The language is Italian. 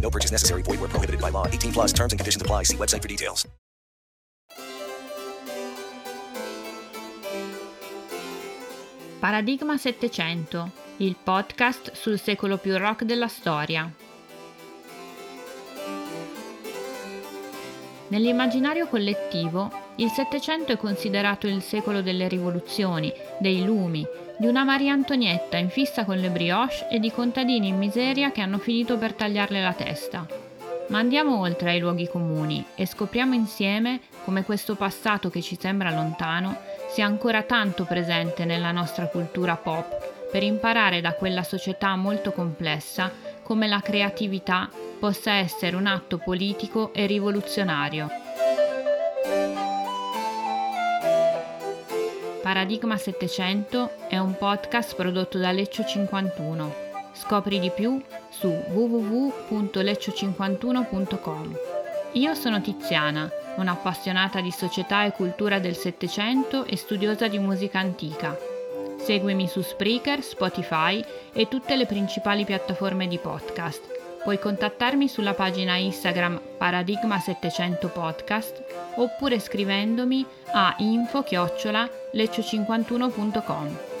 No purchase necessary. Void where prohibited by law. 18 plus terms and conditions apply. See website for details. Paradigma 700, il podcast sul secolo più rock della storia. Nell'immaginario collettivo, il Settecento è considerato il secolo delle rivoluzioni, dei lumi, di una Maria Antonietta in fissa con le brioche e di contadini in miseria che hanno finito per tagliarle la testa. Ma andiamo oltre ai luoghi comuni e scopriamo insieme come questo passato che ci sembra lontano sia ancora tanto presente nella nostra cultura pop per imparare da quella società molto complessa come la creatività possa essere un atto politico e rivoluzionario. Paradigma 700 è un podcast prodotto da Leccio 51. Scopri di più su www.leccio51.com. Io sono Tiziana, un'appassionata di società e cultura del Settecento e studiosa di musica antica. Seguimi su Spreaker, Spotify e tutte le principali piattaforme di podcast. Puoi contattarmi sulla pagina Instagram Paradigma 700 Podcast oppure scrivendomi a info-leccio51.com.